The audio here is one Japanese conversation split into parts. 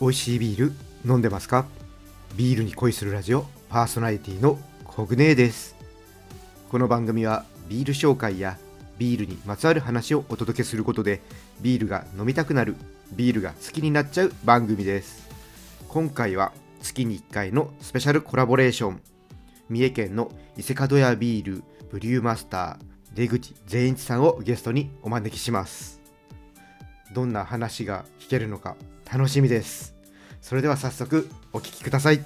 美味しいビール飲んでますか？ビールに恋するラジオパーソナリティのコグネです。この番組はビール紹介やビールにまつわる話をお届けすることでビールが飲みたくなるビールが好きになっちゃう番組です。今回は月に1回のスペシャルコラボレーション。三重県の伊勢門屋ビールブリューマスター出口善一さんをゲストにお招きします。どんな話が聞けるのか楽しみですそれでは早速お聞きください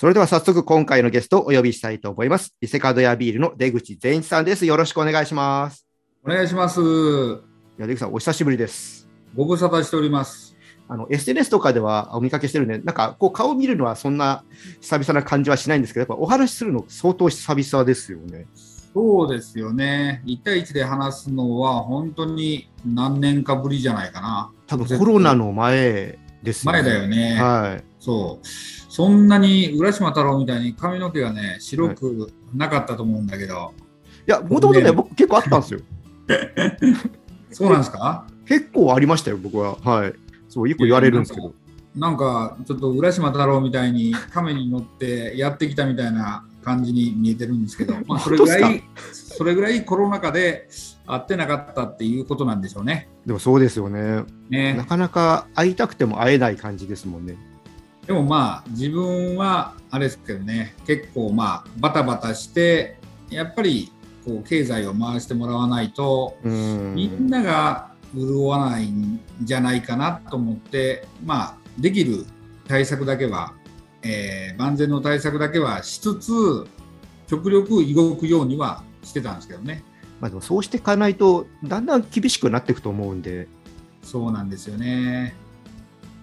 それでは早速今回のゲストをお呼びしたいと思います。伊勢門屋ビールの出口善一さんです。よろしくお願いします。お願いします。いや出口さんお久しぶりです。ご無沙汰しております。あの SNS とかではお見かけしてるんで、なんかこう顔見るのはそんな久々な感じはしないんですけど、やっぱお話しするの相当久々ですよね。そうですよね。1対1で話すのは本当に何年かぶりじゃないかな。多分コロナの前ですよね。前だよね。はい。そう。そんなに浦島太郎みたいに髪の毛がね、白くなかったと思うんだけど。いや、もともとね、僕結構あったんですよ。そうなんですか？結構ありましたよ、僕は。はい。そう、よく言われるんですけど。なんかちょっと浦島太郎みたいに亀に乗ってやってきたみたいな感じに見えてるんですけど、まあ、それぐら本いそれぐらいコロナ禍で会ってなかったっていうことなんでしょうね。でもそうですよね。なねかなか会いたくても会えない感じですもんね。でもまあ自分はあれですけどね結構まあバタバタしてやっぱりこう経済を回してもらわないとうん。みんなが潤わないんじゃないかなと思ってまあできる対策だけは、えー万全の対策だけはしつつ極力動くようにはしてたんですけどねまあでもそうしていかないと、だんだん厳しくなっていくと思うんで。そうなんですよね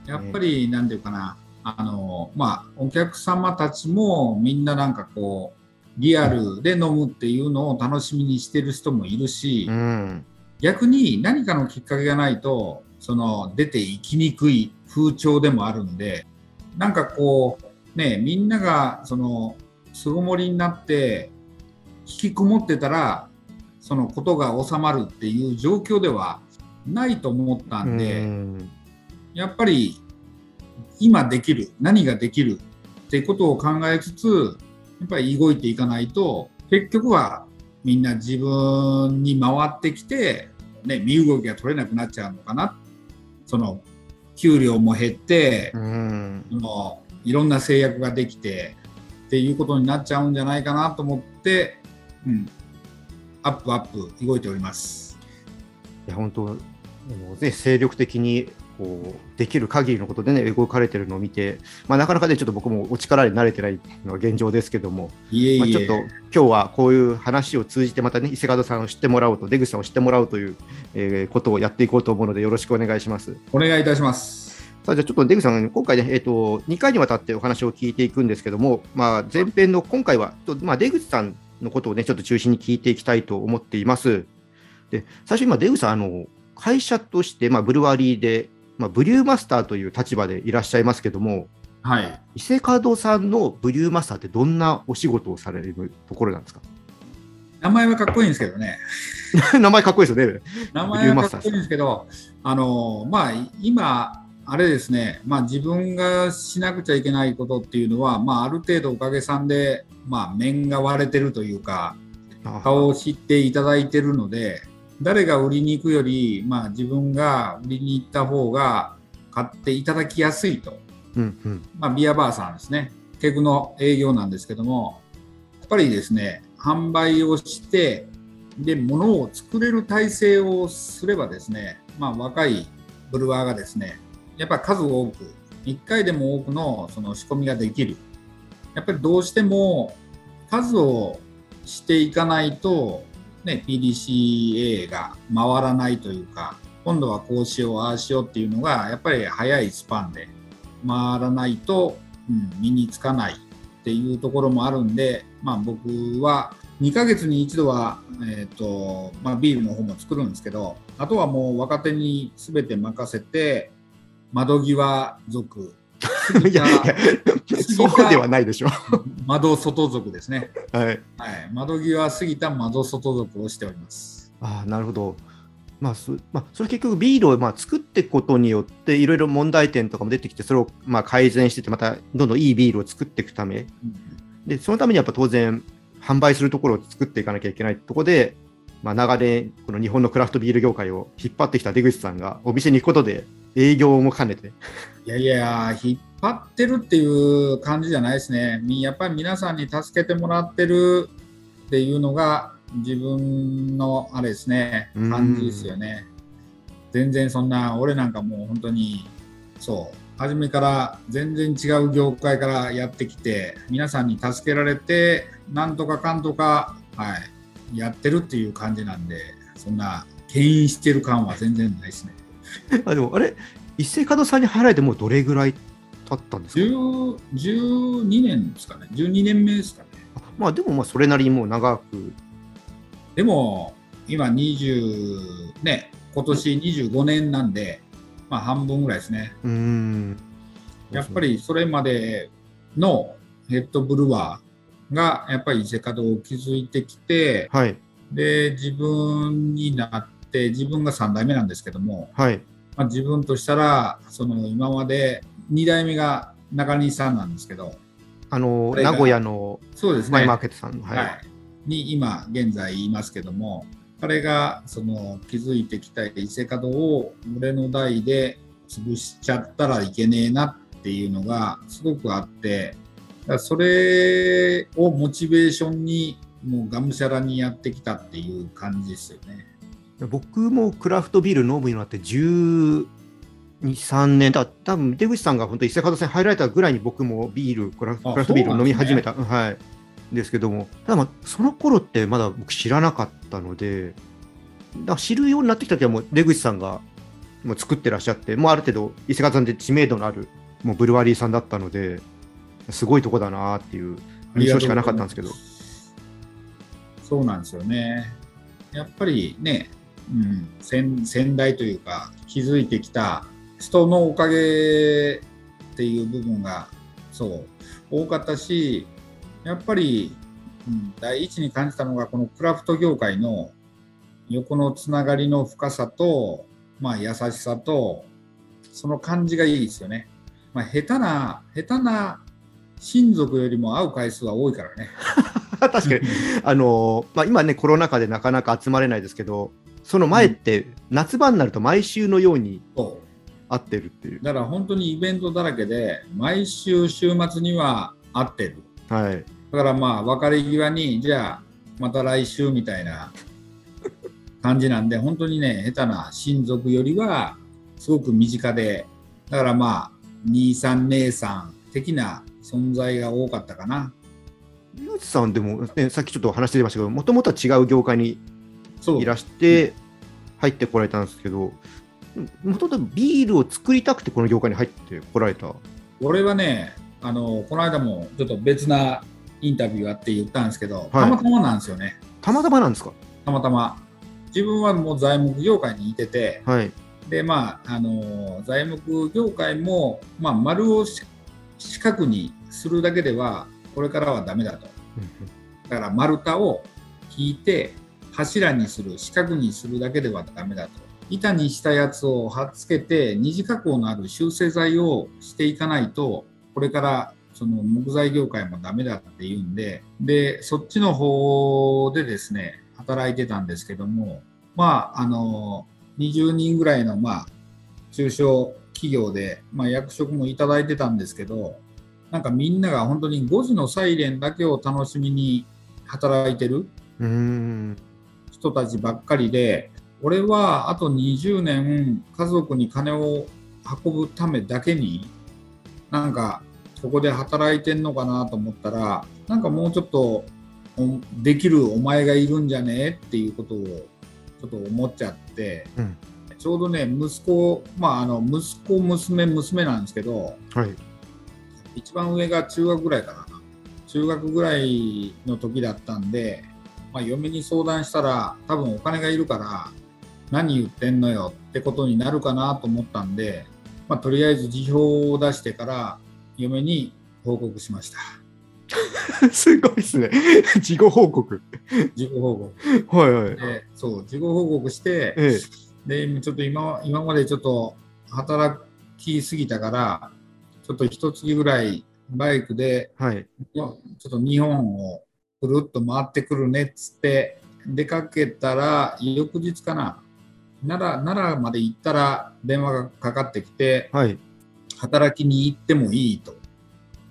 やっぱりなんていうかなあのまあお客様たちもみんななんかこうリアルで飲むっていうのを楽しみにしてる人もいるし、うん。逆に何かのきっかけがないとその出ていきにくい風潮でもあるんでなんかこうねみんながその巣ごもりになって引きこもってたらそのことが収まるっていう状況ではないと思ったんで、うん。やっぱり今できる何ができるってことを考えつつやっぱり動いていかないと結局はみんな自分に回ってきて、ね、身動きが取れなくなっちゃうのかなその給料も減ってうん。もういろんな制約ができてっていうことになっちゃうんじゃないかなと思って、うん、アップアップ動いております。いや、本当、あのね、精力的にこうできる限りのことでね、動かれてるのを見て、まあ、なかなかね、ちょっと僕もお力に慣れてないのが現状ですけども、まあ、ちょっと今日はこういう話を通じて、またね、伊勢門さんを知ってもらおうと、出口さんを知ってもらおうという、えーことをやっていこうと思うので、よろしくお願いします。お願いいたします。さあじゃあちょっと出口さん、今回ね、えー、と2回にわたってお話を聞いていくんですけども、まあ、前編の今回は、まあ、出口さんのことをね、ちょっと中心に聞いていきたいと思っています。で最初、今、出口さん、あの会社として、まあ、ブルワリーで、まあ、ブリューマスターという立場でいらっしゃいますけども、はい。伊勢門さんのブリューマスターってどんなお仕事をされるところなんですか？名前はかっこいいんですけどね。名前かっこいいですよね。名前はかっこいいんですけど、あのまあ、今、あれですね、まあ、自分がしなくちゃいけないことっていうのは、まあ、ある程度おかげさんで、まあ、面が割れてるというか、あ顔を知っていただいてるので、誰が売りに行くより、まあ、自分が売りに行った方が買っていただきやすいと。うんうんまあ、ビアバーさんですね、ケグの営業なんですけども、やっぱりですね、販売をして、で、物を作れる体制をすればですね、まあ、若いブルワーがですね、やっぱり数多く、1回でも多くのその仕込みができる。やっぱりどうしても数をしていかないと、ね、PDCA が回らないというか、今度はこうしよう、ああしようっていうのが、やっぱり早いスパンで回らないと、うん、身につかないっていうところもあるんで、まあ、僕は2ヶ月に一度は、えーとまあ、ビールの方も作るんですけどあとはもう若手に全て任せて窓際族 いやいや、そうではないでしょ。窓外族ですね。はい。はい、窓際過ぎた窓外族をしております。ああ、なるほど。まあ、そまあ、それ結局ビールをまあ作っていくことによっていろいろ問題点とかも出てきてそれをまあ改善してってまたどんどんいいビールを作っていくためでそのためにやっぱ当然販売するところを作っていかなきゃいけないところで、まあ、長年この日本のクラフトビール業界を引っ張ってきた出口さんがお店に行くことで営業も兼ねていやいや、引っ張ってるっていう感じじゃないですね。みやっぱり皆さんに助けてもらってるっていうのが自分のあれですね、うん感じですよね。全然そんな、俺なんかもう本当に、そう、初めから全然違う業界からやってきて、皆さんに助けられて、なんとかかんとか、はい、やってるっていう感じなんで、そんな、牽引してる感は全然ないですね。あでもあれ？一斉門さんに入られてもうどれぐらい経ったんですか？10 12年ですかね、12年目ですかね。あまあでもまあそれなりにもう長く。でも、今20、ね、今年25年なんで、まあ半分ぐらいですね。うーん。やっぱりそれまでのヘッドブルワーがやっぱり伊勢門を築いてきて、はい。で、自分になって、自分が3代目なんですけども、はいまあ、自分としたら、その今まで2代目が中西さんなんですけど、あの名古屋のそうですねマイマー。ケットさんの、はいはい、に今現在いますけども彼がその築いてきた伊勢門を俺の代で潰しちゃったらいけねえなっていうのがすごくあってそれをモチベーションにもうがむしゃらにやってきたっていう感じですよね。僕もクラフトビール飲むようになって12、3年だ、多分出口さんが本当、伊勢門線入られたぐらいに僕もビール、クラフトビールを飲み始めた、うんはい、ですけども、ただまあ、その頃ってまだ僕知らなかったので、だ知るようになってきた時はもう出口さんがもう作ってらっしゃって、もうある程度、伊勢門さんで知名度のあるもうブルワリーさんだったので、すごいとこだなっていう印象しかなかったんですけど。そうなんですよね。やっぱりね、うん、先先代というか気づいてきた人のおかげっていう部分がそう多かったしやっぱり、うん、第一に感じたのがこのクラフト業界の横のつながりの深さと、まあ、優しさとその感じがいいですよね。まあ、下手な下手な親族よりも会う回数は多いからね。確かに、あのまあ、今ね、コロナ禍でなかなか集まれないですけど、その前って、夏場になると毎週のように会ってるっていう。だから本当にイベントだらけで、毎週週末には会ってる。はい。だからまあ、別れ際に、じゃあ、また来週みたいな感じなんで、本当にね、下手な親族よりは、すごく身近で、だからまあ、兄さん、姉さん的な存在が多かったかな。井口さんでも、ね、さっきちょっと話してましたけど、もともとは違う業界にいらして、入ってこられたんですけど、もともとビールを作りたくてこの業界に入ってこられた。俺はね、あの、この間もちょっと別なインタビューあって言ったんですけど、はいたまたまなんですよね。たまたまなんですか？たまたま。自分はもう材木業界にいてて、はい。で、まあ、あの材木業界も、まあ、丸をし四角にするだけでは、これからはダメだと。だから丸太を引いて、柱にする、四角にするだけではダメだと。板にしたやつを貼っつけて、二次加工のある修正材をしていかないと、これからその木材業界もダメだっていうんで、で、そっちの方でですね、働いてたんですけども、まあ、あの、20人ぐらいの、まあ、中小企業で、まあ、役職もいただいてたんですけど、なんかみんなが本当に5時のサイレンだけを楽しみに働いてる。人たちばっかりで、俺はあと20年家族に金を運ぶためだけに、なんかそこで働いてんのかなと思ったら、なんかもうちょっとおできるお前がいるんじゃねえっていうことをちょっと思っちゃって、うんちょうどね、息子、まああの息子、娘、娘なんですけど、はい。一番上が中学ぐらいかな。中学ぐらいの時だったんで、まあ、嫁に相談したら、多分お金がいるから、何言ってんのよってことになるかなと思ったんで、まあ、とりあえず辞表を出してから嫁に報告しました。すごいですね。事後報告。事後報告。はいはい。で、そう、事後報告して、えで、ちょっと今今までちょっと働きすぎたから、ちょっと一月ぐらいバイクでえはい。ちょっと日本をくるっと回ってくるねっつって出かけたら翌日かな奈良奈良まで行ったら電話がかかってきてはい。働きに行ってもいいと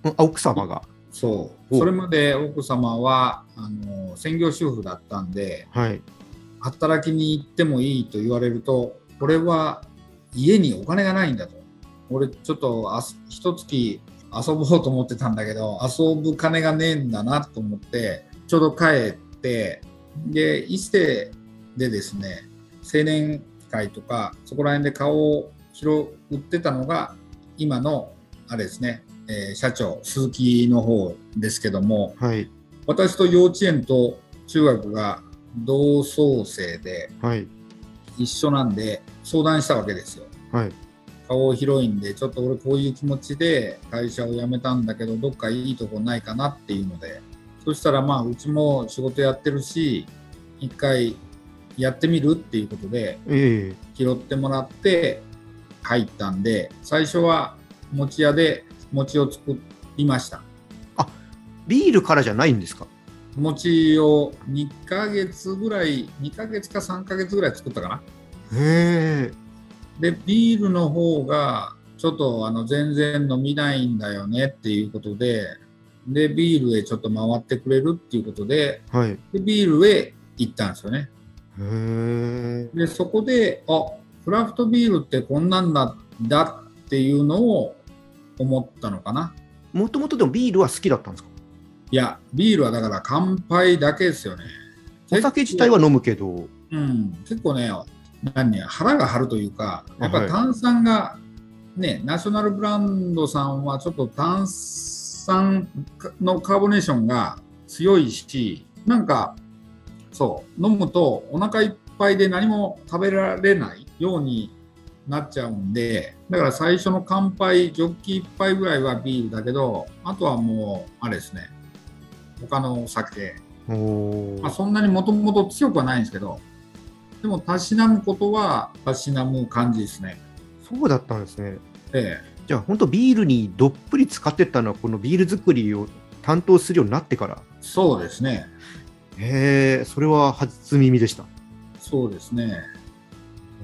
あ奥様が？そうおそれまで奥様はあの専業主婦だったんではい。働きに行ってもいいと言われるとこれは家にお金がないんだと俺ちょっとあす一月遊ぼうと思ってたんだけど遊ぶ金がねえんだなと思ってちょうど帰ってで伊勢でですね青年会とかそこら辺で顔を広売ってたのが今のあれですね、えー社長鈴木の方ですけどもはい。私と幼稚園と中学が同窓生ではい。一緒なんで相談したわけですよ。はい。顔広いんでちょっと俺こういう気持ちで会社を辞めたんだけどどっかいいとこないかなっていうのでそしたらまあうちも仕事やってるし一回やってみるっていうことでええ拾ってもらって入ったんで最初は餅屋で餅を作りました。ビールからじゃないんですか？餅を2ヶ月ぐらい2ヶ月か3ヶ月ぐらい作ったかなへえ。でビールの方がちょっとあの全然飲みないんだよねっていうことででビールへちょっと回ってくれるっていうことではい。へでビールへ行ったんですよねえ。でそこであクラフトビールってこんなんだだっていうのを思ったのかなもともとでもビールは好きだったんですか？いやビールはだから乾杯だけですよねお酒自体は飲むけど。うん、結構ね、何ね、腹が張るというか、やっぱはい。炭酸が、ね、ナショナルブランドさんはちょっと炭酸のカーボネーションが強いし、なんか、そう、飲むとお腹いっぱいで何も食べられないようになっちゃうんで、だから最初の乾杯、ジョッキ一杯ぐらいはビールだけど、あとはもう、あれですね、他のお酒、おまあ、そんなにもともと強くはないんですけど、でも、たしなむことは、たしなむ感じですね。そうだったんですね。えじゃあ本当ビールにどっぷり使ってったのはこのビール作りを担当するようになってから。え、そうですね。へえ、それは初耳でした。そうですね。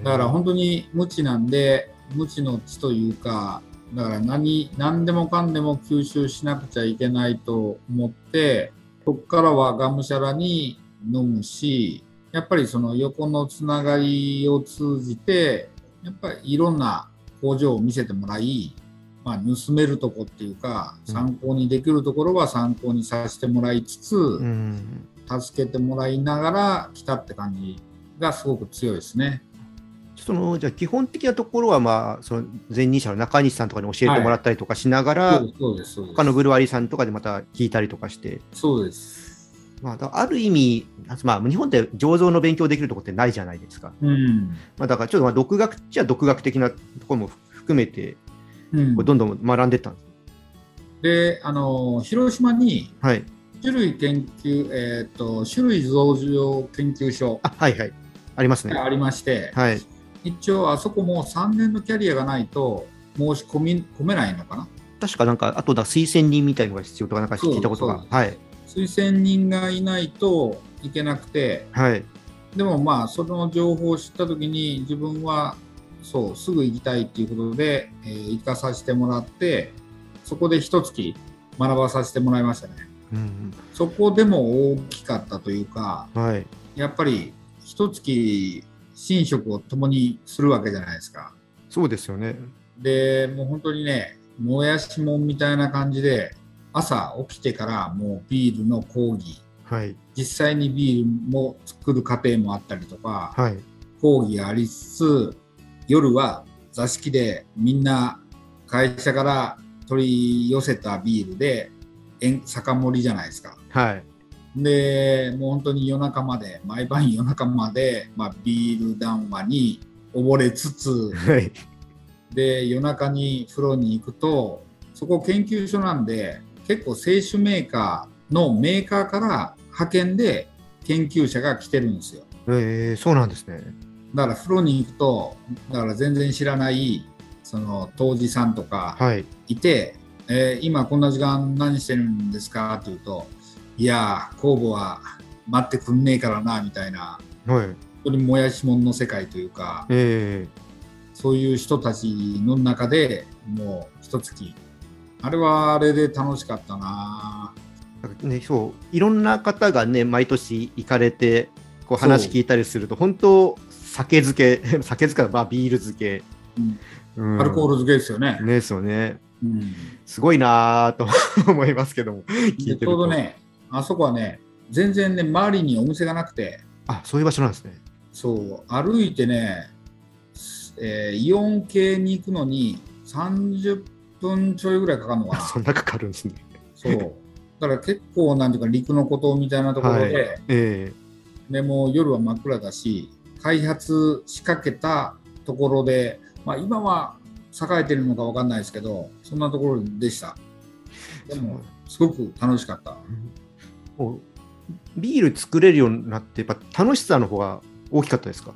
だから本当に無知なんで、無知の知というか、だから何何でもかんでも吸収しなくちゃいけないと思って、そこからはがむしゃらに飲むし、やっぱりその横のつながりを通じて、やっぱりいろんな工場を見せてもらい、まあ、盗めるとこっていうか、うん参考にできるところは参考にさせてもらいつつ、うん。助けてもらいながら来たって感じがすごく強いですね。そのじゃあ基本的なところは、まあ、その前任者の中西さんとかに教えてもらったりとかしながら、そうです、そうです、そうです。他のブルワリーさんとかでまた聞いたりとかして、そうです。まあ、だある意味、まあ、日本で醸造の勉強できるところってないじゃないですか。うん。まあ、だからちょっとまあ独学っちゃ独学的なところも含めて、どんどん学んでったんです。で、あの、広島にはい。種類研究、えっ、と、種類増上研究所あ、はいはい。ありますね。がありまして、はい。一応あそこも3年のキャリアがないと申し込み込めないのかな。確かなんか、あとだ推薦人みたいのが必要とかなんか聞いたことがはい。推薦人がいないといけなくて、はい。でもまあ、その情報を知ったときに、自分はそう、すぐ行きたいっていうことで、えー行かさせてもらって、そこで一月学ばさせてもらいましたね。うんそこでも大きかったというか、うん。はい。やっぱり一月寝食を共にするわけじゃないですか。そうですよね。で、もう本当にね、もやしもんみたいな感じで、朝起きてからもうビールの講義、はい。実際にビールも作る過程もあったりとか、はい。講義がありつつ、夜は座敷でみんな会社から取り寄せたビールで、酒盛りじゃないですか。はい。で、もう本当に夜中まで、毎晩夜中まで、まあ、ビール談話に溺れつつ、はい。で夜中に風呂に行くとそこ研究所なんで結構製酒メーカーのメーカーから派遣で研究者が来てるんですよえー、そうなんですね。だから風呂に行くとだから全然知らないその杜氏さんとかはい。いて、えー今こんな時間何してるんですかって言うといやー酵母は待ってくんねえからなみたいなはい。本当にもやしもんの世界というかえそういう人たちの中でもう一月あれはあれで楽しかったなね、そう、いろんな方がね、毎年行かれて、こう話聞いたりすると、本当、酒漬け、酒漬け、まあ、ビール漬け。うんうんアルコール漬けですよね。ねですよね。うんすごいなぁと 思いますけども、聞いてでると。ちょうどねあそこはね全然ね周りにお店がなくてあ、そういう場所なんですね。そう歩いてね、えーイオン系に行くのに30分ちょいぐらいかかるのかな。そんなかかるんですね。そう。だから結構なんていうか陸の孤島みたいなところで、はえでもう夜は真っ暗だし開発しかけたところで、まあ、今は栄えてるのか分かんないですけどそんなところでした。でもすごく楽しかった。ビール作れるようになって、やっぱ楽しさの方が大きかったですか？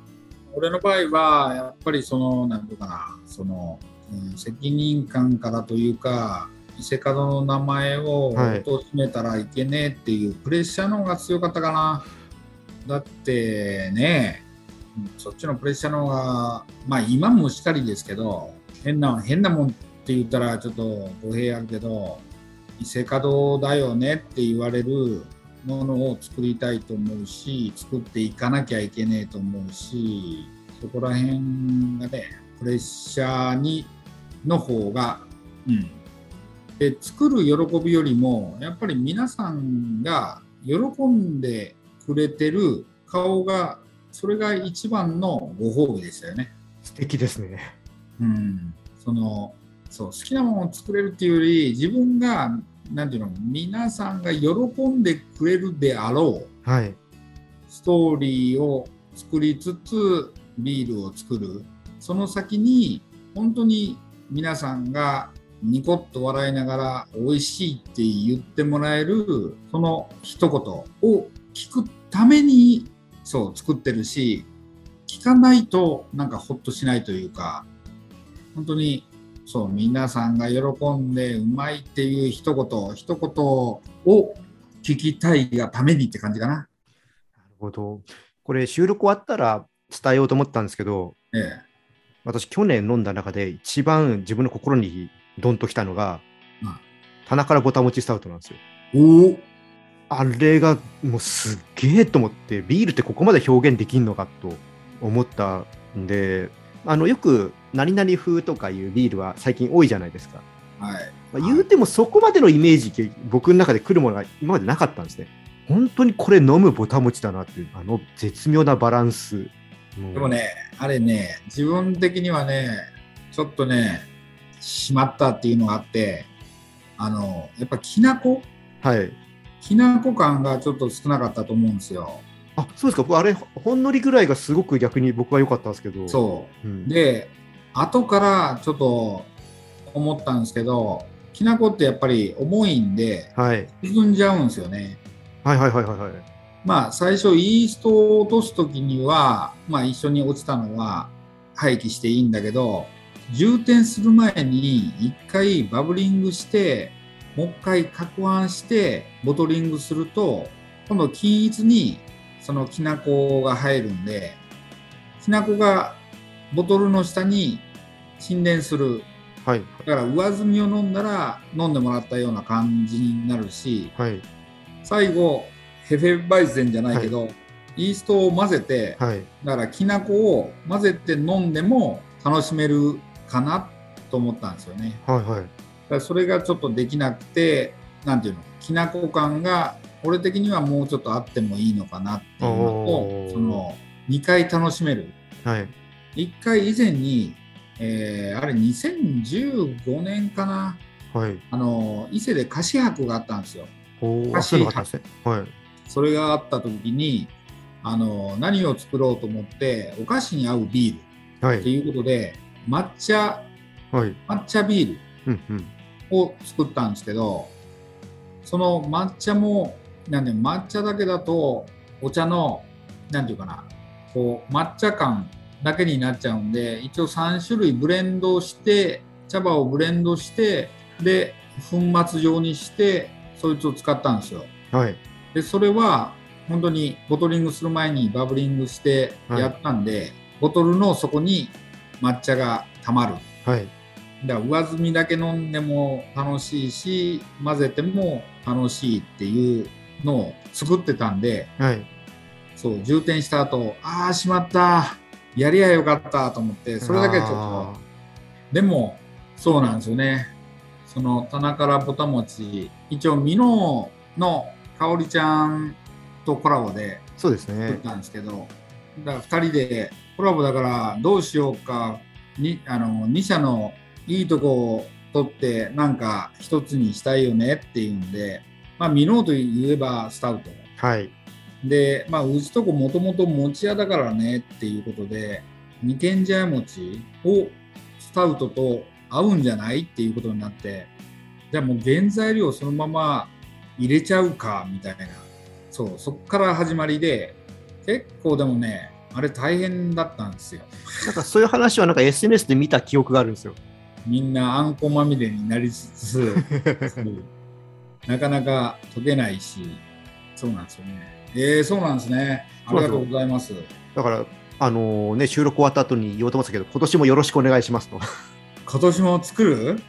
俺の場合はやっぱりそのなんていうかなその、うん責任感からというか伊勢門の名前をはい。貶めたらいけねえっていうプレッシャーの方が強かったかな。だってねうんそっちのプレッシャーの方がまあ今もしっかりですけど変な変なもんって言ったらちょっと語弊あるけど伊勢門だよねって言われるものを作りたいと思うし作っていかなきゃいけねえと思うしそこら辺がねプレッシャーにの方がうんで作る喜びよりもやっぱり皆さんが喜んでくれてる顔がそれが一番のご褒美でしたよね。素敵ですね。うん、そのそう好きなものを作れるっていうより自分がなんていうの皆さんが喜んでくれるであろうはい。ストーリーを作りつつビールを作るその先に本当に皆さんがニコッと笑いながら美味しいって言ってもらえるその一言を聞くためにそう作ってるし聞かないとなんかほっとしないというか本当にそう皆さんが喜んでうまいっていう一言一言を聞きたいがためにって感じかな。なるほど。これ収録終わったら伝えようと思ったんですけど、ええ私去年飲んだ中で一番自分の心にドンときたのが、うん棚からぼたもちスタウトなんですよ。おおあれがもうすっげえと思って、ビールってここまで表現できんのかと思ったんで、あのよく何々風とかいうビールは最近多いじゃないですか。はい。まあ、言うてもそこまでのイメージ、僕の中で来るものが今までなかったんですね。本当にこれ飲むぼたもちだなっていう、あの絶妙なバランス。でもね、あれね、自分的にはね、ちょっとね、しまったっていうのがあって、あの、やっぱきなこ？はい。きなこ感がちょっと少なかったと思うんですよ。あ、そうですか。僕あれ、ほんのりぐらいがすごく逆に僕は良かったんですけど。。そうう。ん、で、後からちょっと思ったんですけど、きなこってやっぱり重いんで、はい。沈んじゃうんですよね。はいはいはいはいはい。まあ、最初、イーストを落とすときには、まあ、一緒に落ちたのは廃棄していいんだけど、充填する前に一回バブリングして、もう一回攪拌してボトリングすると、今度均一にそのきな粉が入るんで、きな粉がボトルの下に沈殿する。はい。だから上澄みを飲んだら飲んでもらったような感じになるし、はい。最後ヘフェバイゼンじゃないけど、イーストを混ぜて、はい。だからきな粉を混ぜて飲んでも楽しめるかなと思ったんですよね。はいはい。だからそれがちょっとできなくて、なんていうの、きな粉感が俺的にはもうちょっとあってもいいのかなっていうのと、その2回楽しめる。はい。1回以前に、えーあれ2015年かな、はい。あの伊勢で菓子博があったんですよ。菓子あそういうのがあったんですね。はい。それがあった時にあの何を作ろうと思ってお菓子に合うビールはい。っていうことで抹茶はい。抹茶ビールうんうん。を作ったんですけどその抹茶もなんで抹茶だけだとお茶のなんていうかなこう抹茶感だけになっちゃうんで一応3種類ブレンドして茶葉をブレンドしてで粉末状にしてそいつを使ったんですよはい。でそれは本当にボトリングする前にバブリングしてやったんで、ボトルの底に抹茶がたまる。はい。だから上澄みだけ飲んでも楽しいし混ぜても楽しいっていうのを作ってたんではい。そう充填した後ああしまった。やりゃよかった。と思ってそれだけちょっと。でもそうなんですよね。その棚からぼたもち一応ミノのかおりちゃんとコラボでそうです作っね。たんですけど、だから2人でコラボだからどうしようかにあの2社のいいとこを取ってなんか一つにしたいよねっていうんで、まあ、ミノーといえばスタウトはい。で、まあ、うちとこもともと餅屋だからねっていうことで二軒茶屋餅をスタウトと合うんじゃないっていうことになってじゃあもう原材料そのまま入れちゃうかみたいな。そうそっから始まりで結構でもねあれ大変だったんですよ。なんかそういう話はなんか SNS で見た記憶があるんですよ。みんなあんこまみれになりつつ なかなか解けないしそうなんですよね。えー、そうなんですね。ありがとうございます。だから、あのね、収録終わった後に言おうと思ってたけど、今年もよろしくお願いしますと。今年も作る？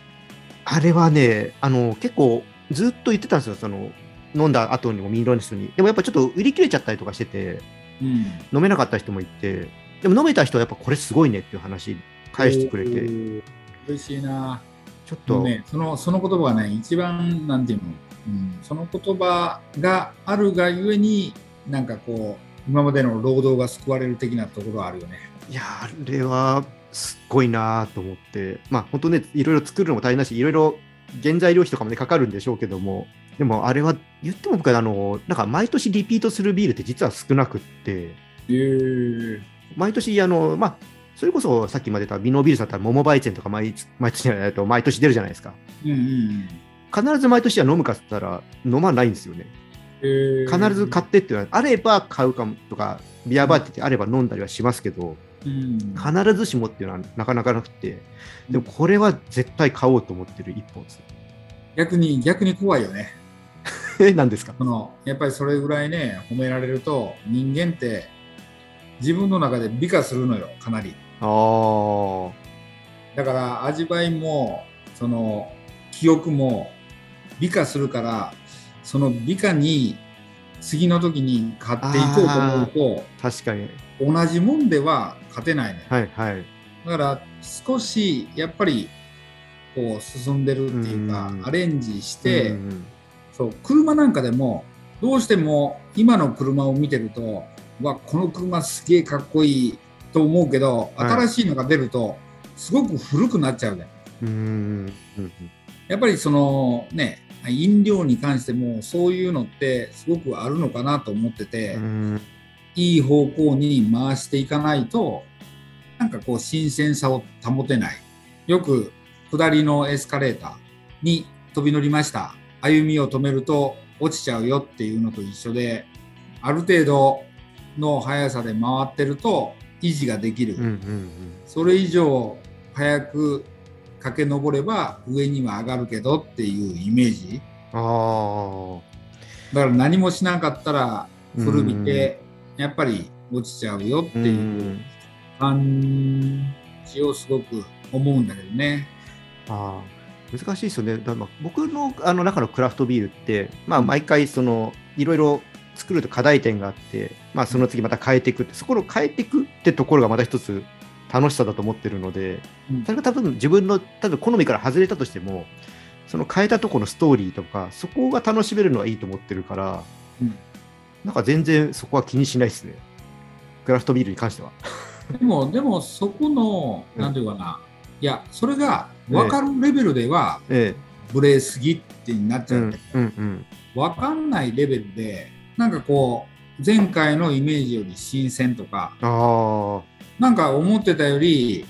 あれはね、あの結構ずっと言ってたんですよ、その飲んだ後にもミンロニスに。でもやっぱちょっと売り切れちゃったりとかしてて、うん。飲めなかった人もいて、でも飲めた人はやっぱこれすごいねっていう話返してくれて、嬉しいな。ちょっと、ね、そのその言葉はね一番なんていうの、うん、その言葉があるがゆえになんかこう今までの労働が救われる的なところはあるよね。いやー、あれはすっごいなと思って、まあ本当ね、いろいろ作るのも大変だし、いろいろ原材料費とかもね、かかるんでしょうけども、でもあれは言っても僕はあの、なんか毎年リピートするビールって実は少なくって、へえ毎年、あの、まあ、それこそさっきまで言ったビノービールだったら、桃バイチェンとか毎毎年と毎年出るじゃないですか。うんうん必ず毎年は飲むかっつったら、飲まないんですよね。へー。必ず買ってっていうのは、あれば買うかもとか、ビアバーって言ってあれば飲んだりはしますけど、うん必ずしもっていうのはなかなかなくて、でもこれは絶対買おうと思ってる一本です。逆に逆に怖いよね。え、何ですか？そのやっぱりそれぐらいね褒められると人間って自分の中で美化するのよかなり。ああ、だから味わいもその記憶も美化するからその美化に次の時に勝っていこうと思う確かに。と同じもんでは勝てないのよはいはい。だから少しやっぱりこう進んでるっていうかうん。アレンジして、うんそう車なんかでもどうしても今の車を見てるとうわこの車すげえかっこいいと思うけどはい。新しいのが出るとすごく古くなっちゃうじゃん。うんうんうん。やっぱりそのね飲料に関してもそういうのってすごくあるのかなと思ってて、うんいい方向に回していかないとなんかこう新鮮さを保てない。よく下りのエスカレーターに飛び乗りました。歩みを止めると落ちちゃうよっていうのと一緒である程度の速さで回ってると維持ができる、うんうんそれ以上速く駆け上れば上には上がるけどっていうイメージ。あだから何もしなかったら古びてやっぱり落ちちゃうよっていうん。感じをすごく思うんだけどね。ああ。難しいですよね。だまあ僕のあの中のクラフトビールって、まあ、うん。毎回そのいろいろ作ると課題点があって、まあ、その次また変えていくって、そこを変えていくってところがまた一つ楽しさだと思ってるので、うん。それが多分自分の多分好みから外れたとしても、その変えたところのストーリーとか、そこが楽しめるのはいいと思ってるから、うんなんか全然そこは気にしないですね。クラフトビールに関しては。でも、でもそこの、うんなんていうかな、いや、それが分かるレベルでは、えブレすぎってなっえ。うんちゃうね。うんうん。分かんないレベルで、なんかこう、前回のイメージより新鮮とか、ああ。なんか思ってたより、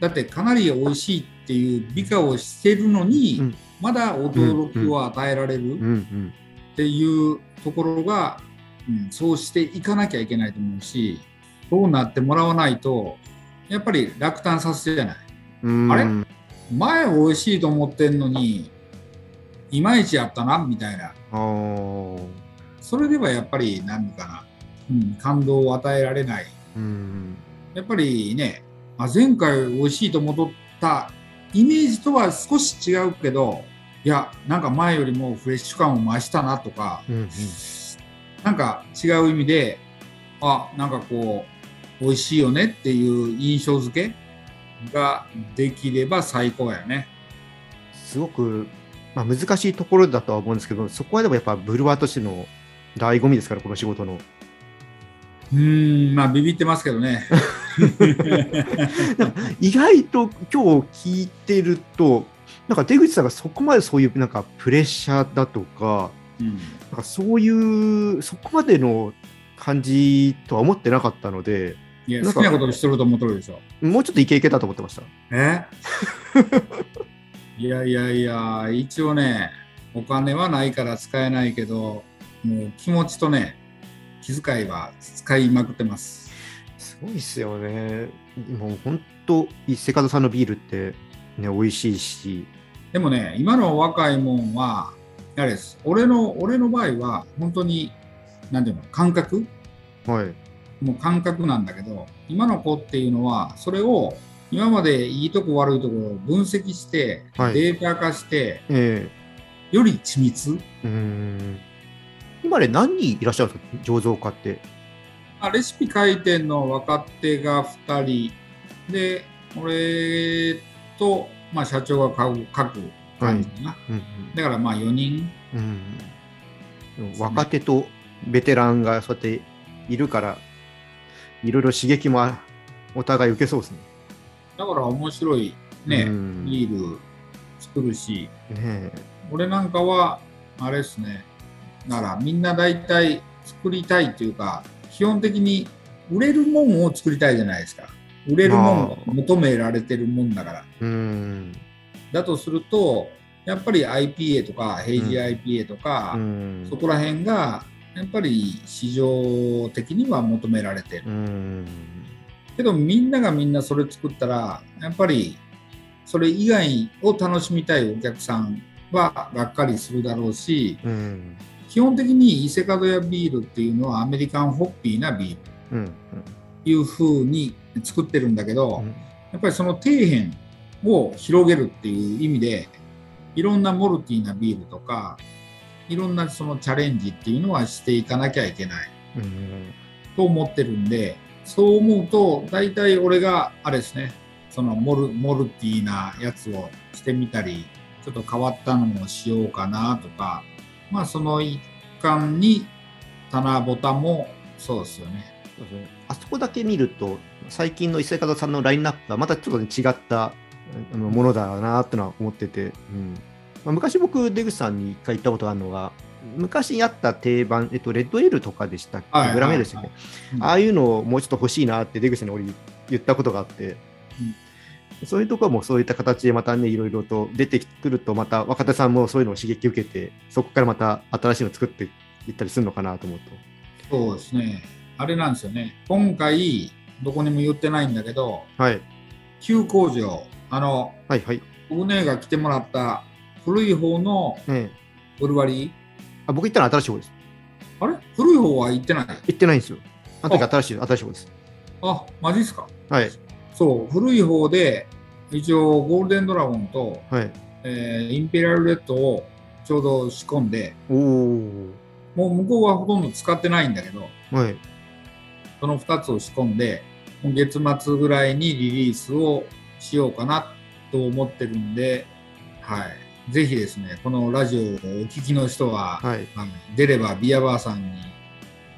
だってかなり美味しいっていう美化をしてるのに、うんまだ驚きを与えられるうんうんっていうところが、うん、そうしていかなきゃいけないと思うしそうなってもらわないとやっぱり落胆させるじゃない。うん。あれ？前美味しいと思ってんのにいまいちやったなみたいな。それではやっぱり何かな、うん、感動を与えられない。うん。やっぱりねあ前回美味しいと思ったイメージとは少し違うけどいやなんか前よりもフレッシュ感を増したなとかうんうんなんか違う意味であなんかこう美味しいよねっていう印象付けができれば最高やね。すごく、まあ、難しいところだとは思うんですけど、そこはでもやっぱブルワーとしての醍醐味ですから、この仕事の。うーんまあビビってますけどね。意外と今日聞いてると、なんか出口さんがそこまでそういうなんかプレッシャーだとか、うんなんかそういう、そこまでの感じとは思ってなかったので、いや好きなことしてると思ってるでしょ。もうちょっとイケイケだと思ってました。え？いやいやいや、一応ね、お金はないから使えないけど、もう気持ちとね、気遣いは使いまくってます。すごいですよね。もう本当、伊勢門さんのビールって、ね、美味しいし、でもね、今の若いもんは、あれです。俺の、俺の場合は、本当に、なんていうの、感覚？はい。もう感覚なんだけど、今の子っていうのは、それを、今までいいとこ悪いところを分析して、はいデータ化して、えより緻密、えうーん。今ね、何人いらっしゃるんですか、醸造家って。まあ、レシピ書いてんの若手が2人で俺と、まあ、社長が書く感じかな、うんだからまあ4人。うんうん、若手とベテランがそうやっているから、いろいろ刺激もあお互い受けそうですね。だから面白いね、うん。ビール作るし。ね俺なんかはあれですね。だからみんな大体作りたいというか基本的に売れるもんを作りたいじゃないですか。売れるもんを求められてるもんだから。えうん。だとするとやっぱり IPA とかヘイジ IPA とか、うんそこら辺がやっぱり市場的には求められてる。うん。けどみんながみんなそれ作ったらやっぱりそれ以外を楽しみたいお客さんはがっかりするだろうしうん。基本的に伊勢門屋ビールっていうのはアメリカンホッピーなビールいう風に作ってるんだけど、うんやっぱりその底辺を広げるっていう意味でいろんなモルティーなビールとかいろんなそのチャレンジっていうのはしていかなきゃいけないうん。と思ってるんでそう思うと大体俺があれですねそのモルモルティーなやつをしてみたりちょっと変わったのをしようかなとかまあその一環に棚ぼたもそうですよね。あそこだけ見ると、最近の伊勢門さんのラインナップがまたちょっとね、違ったあのものだなってのは思ってて、うん。まあ、昔僕、出口さんに一回言ったことがあるのが、昔やった定番、えっと、レッドエールとかでしたっけ、はいグラメールですよね、うん。ああいうのをもうちょっと欲しいなって出口さんに俺言ったことがあって、そういうところもそういった形でまたね、いろいろと出てくると、また若手さんもそういうのを刺激受けて、そこからまた新しいの作っていったりするのかなと思うと。そうですね。あれなんですよね。今回、どこにも言ってないんだけど、はい、旧工場、あの、はい、はい。僕ねが来てもらった古い方のええブルワリー。あ僕行ったのは新しい方です。あれ？古い方は行ってない？行ってないんですよ。あの時新しい、新しい方です。あ、マジっすか？はい、そう、古い方で、一応ゴールデンドラゴンと、はい。えーインペリアルレッドをちょうど仕込んで、おお。もう向こうはほとんど使ってないんだけど、はい。その2つを仕込んで、月末ぐらいにリリースをしようかなと思ってるんで、はい。ぜひですね、このラジオをお聞きの人は、はい。あの出ればビアバーさんに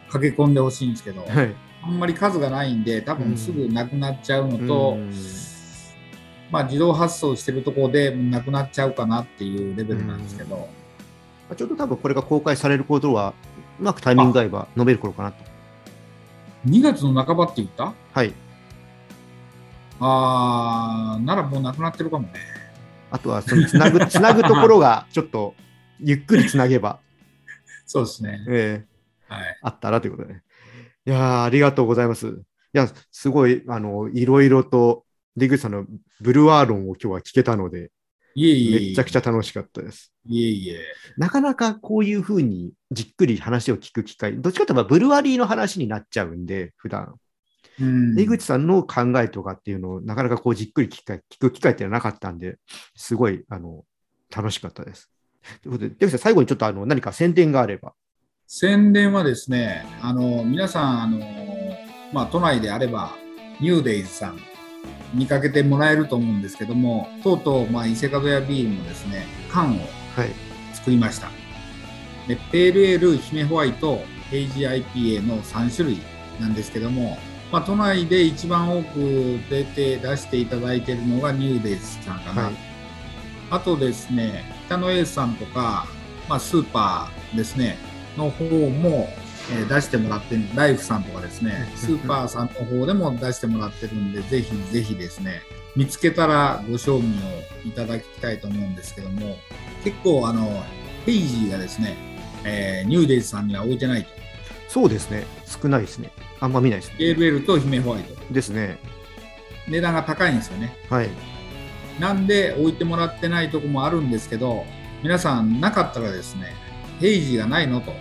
駆け込んでほしいんですけど、はい。あんまり数がないんで、多分すぐなくなっちゃうのと、うんまあ自動発送してるところでなくなっちゃうかなっていうレベルなんですけど、ちょうど多分これが公開されることは、うまくタイミングが合えば述べる頃かなと。2月の半ばって言った？はい。あー、ならもうなくなってるかもね。あとはそのつなぐ つなぐところがちょっとゆっくりつなげば、そうですね。えーはい。あったらということで。いやーありがとうございます。いや、すごい、あの、いろいろと、出口さんのブルワー論を今日は聞けたので、いえいえいえ。めちゃくちゃ楽しかったです。いえいえ。なかなかこういうふうにじっくり話を聞く機会、どっちかというとブルワリーの話になっちゃうんで、普段。うん出口さんの考えとかっていうのをなかなかこうじっくり聞く機会聞く機会っていうのはなかったんで、すごい、あの、楽しかったです。ということで、出口さん、最後にちょっとあの何か宣伝があれば。宣伝はですね、あの皆さんあの、まあ、都内であれば、ニューデイズさん、見かけてもらえると思うんですけども、とうとう、まあ、伊勢門屋ビールのですね缶をはい。作りました。でペールエール、姫ホワイト、ヘイジ IPA の3種類なんですけども、まあ、都内で一番多く出て出していただいているのがニューデイズさんかな。はいあとですね、北野エースさんとか、まあ、スーパーですね、の方も、えー出してもらってる、ライフさんとかですね、スーパーさんの方でも出してもらってるんで、ぜひぜひですね、見つけたらご賞味をいただきたいと思うんですけども、結構、あの、ヘイジーがですね、えーニューデイズさんには置いてないと。そうですね。少ないですね。あんま見ないですね。エールエールと姫ホワイト。ですね。値段が高いんですよね。はい。なんで置いてもらってないとこもあるんですけど、皆さんなかったらですね、ヘイジーがないのと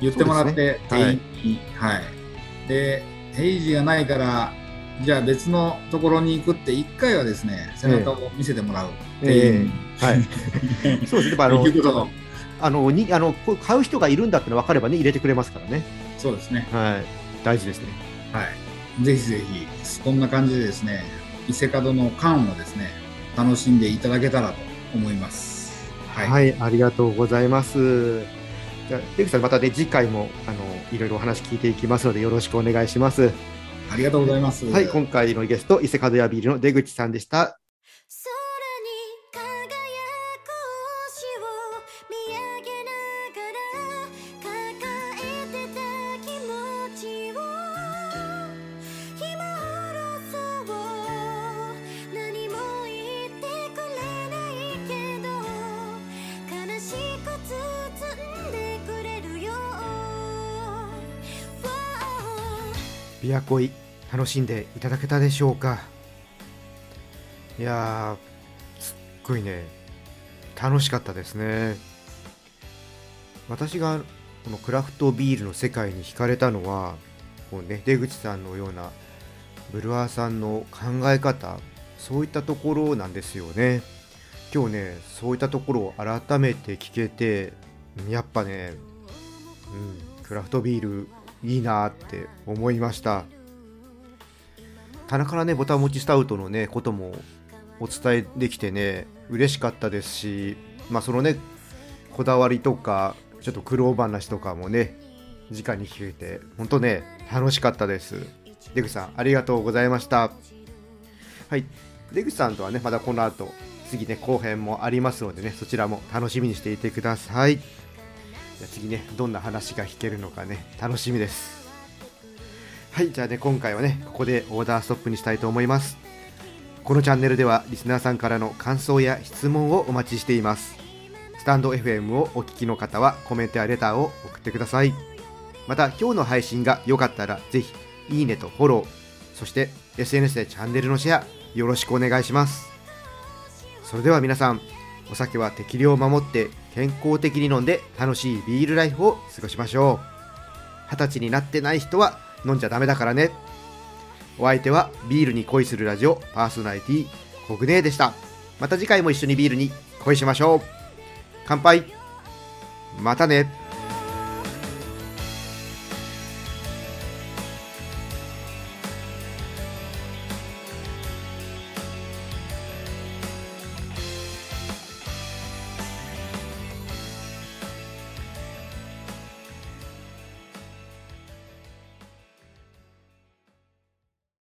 言ってもらって、店員に、はい。で、ヘイジーがないから、じゃあ別のところに行くって、一回はですね、背中を見せてもらう。店員にはい。そうですね。あの あのにあの買う人がいるんだっての分かればね、入れてくれますからね。そうですね。はい。大事ですね。はい。ぜひぜひ、こんな感じでですね、伊勢門の缶をですね、楽しんでいただけたらと思います。はい。はい、ありがとうございます。じゃあ、出口さん、またね、次回も、あの、いろいろお話聞いていきますので、よろしくお願いします。ありがとうございます。はい、今回のゲスト、伊勢門屋ビールの出口さんでした。琵琶湖い楽しんでいただけたでしょうか？いやーすっごいね楽しかったですね。私がこのクラフトビールの世界に惹かれたのはこう、ね、出口さんのようなブルワーさんの考え方そういったところなんですよね。今日ねそういったところを改めて聞けてやっぱね、うん、クラフトビールいいなって思いました。棚からねボタン持ちスタウトのねこともお伝えできてね嬉しかったですしまあそのねこだわりとかちょっと苦労話とかもね直に聞けて本当ね楽しかったです。出口さんありがとうございました。はい。出口さんとはねまだこの後次ね後編もありますのでねそちらも楽しみにしていてください。ゃ次ねどんな話が聞けるのかね楽しみです。はいじゃあね今回はねここでオーダーストップにしたいと思います。このチャンネルではリスナーさんからの感想や質問をお待ちしています。スタンド FM をお聞きの方はコメントやレターを送ってください。また今日の配信が良かったらぜひいいねとフォローそして SNS でチャンネルのシェアよろしくお願いします。それでは皆さんお酒は適量を守って健康的に飲んで楽しいビールライフを過ごしましょう。二十歳になってない人は飲んじゃダメだからね。お相手はビールに恋するラジオパーソナリティコグネーでした。また次回も一緒にビールに恋しましょう。乾杯。またね。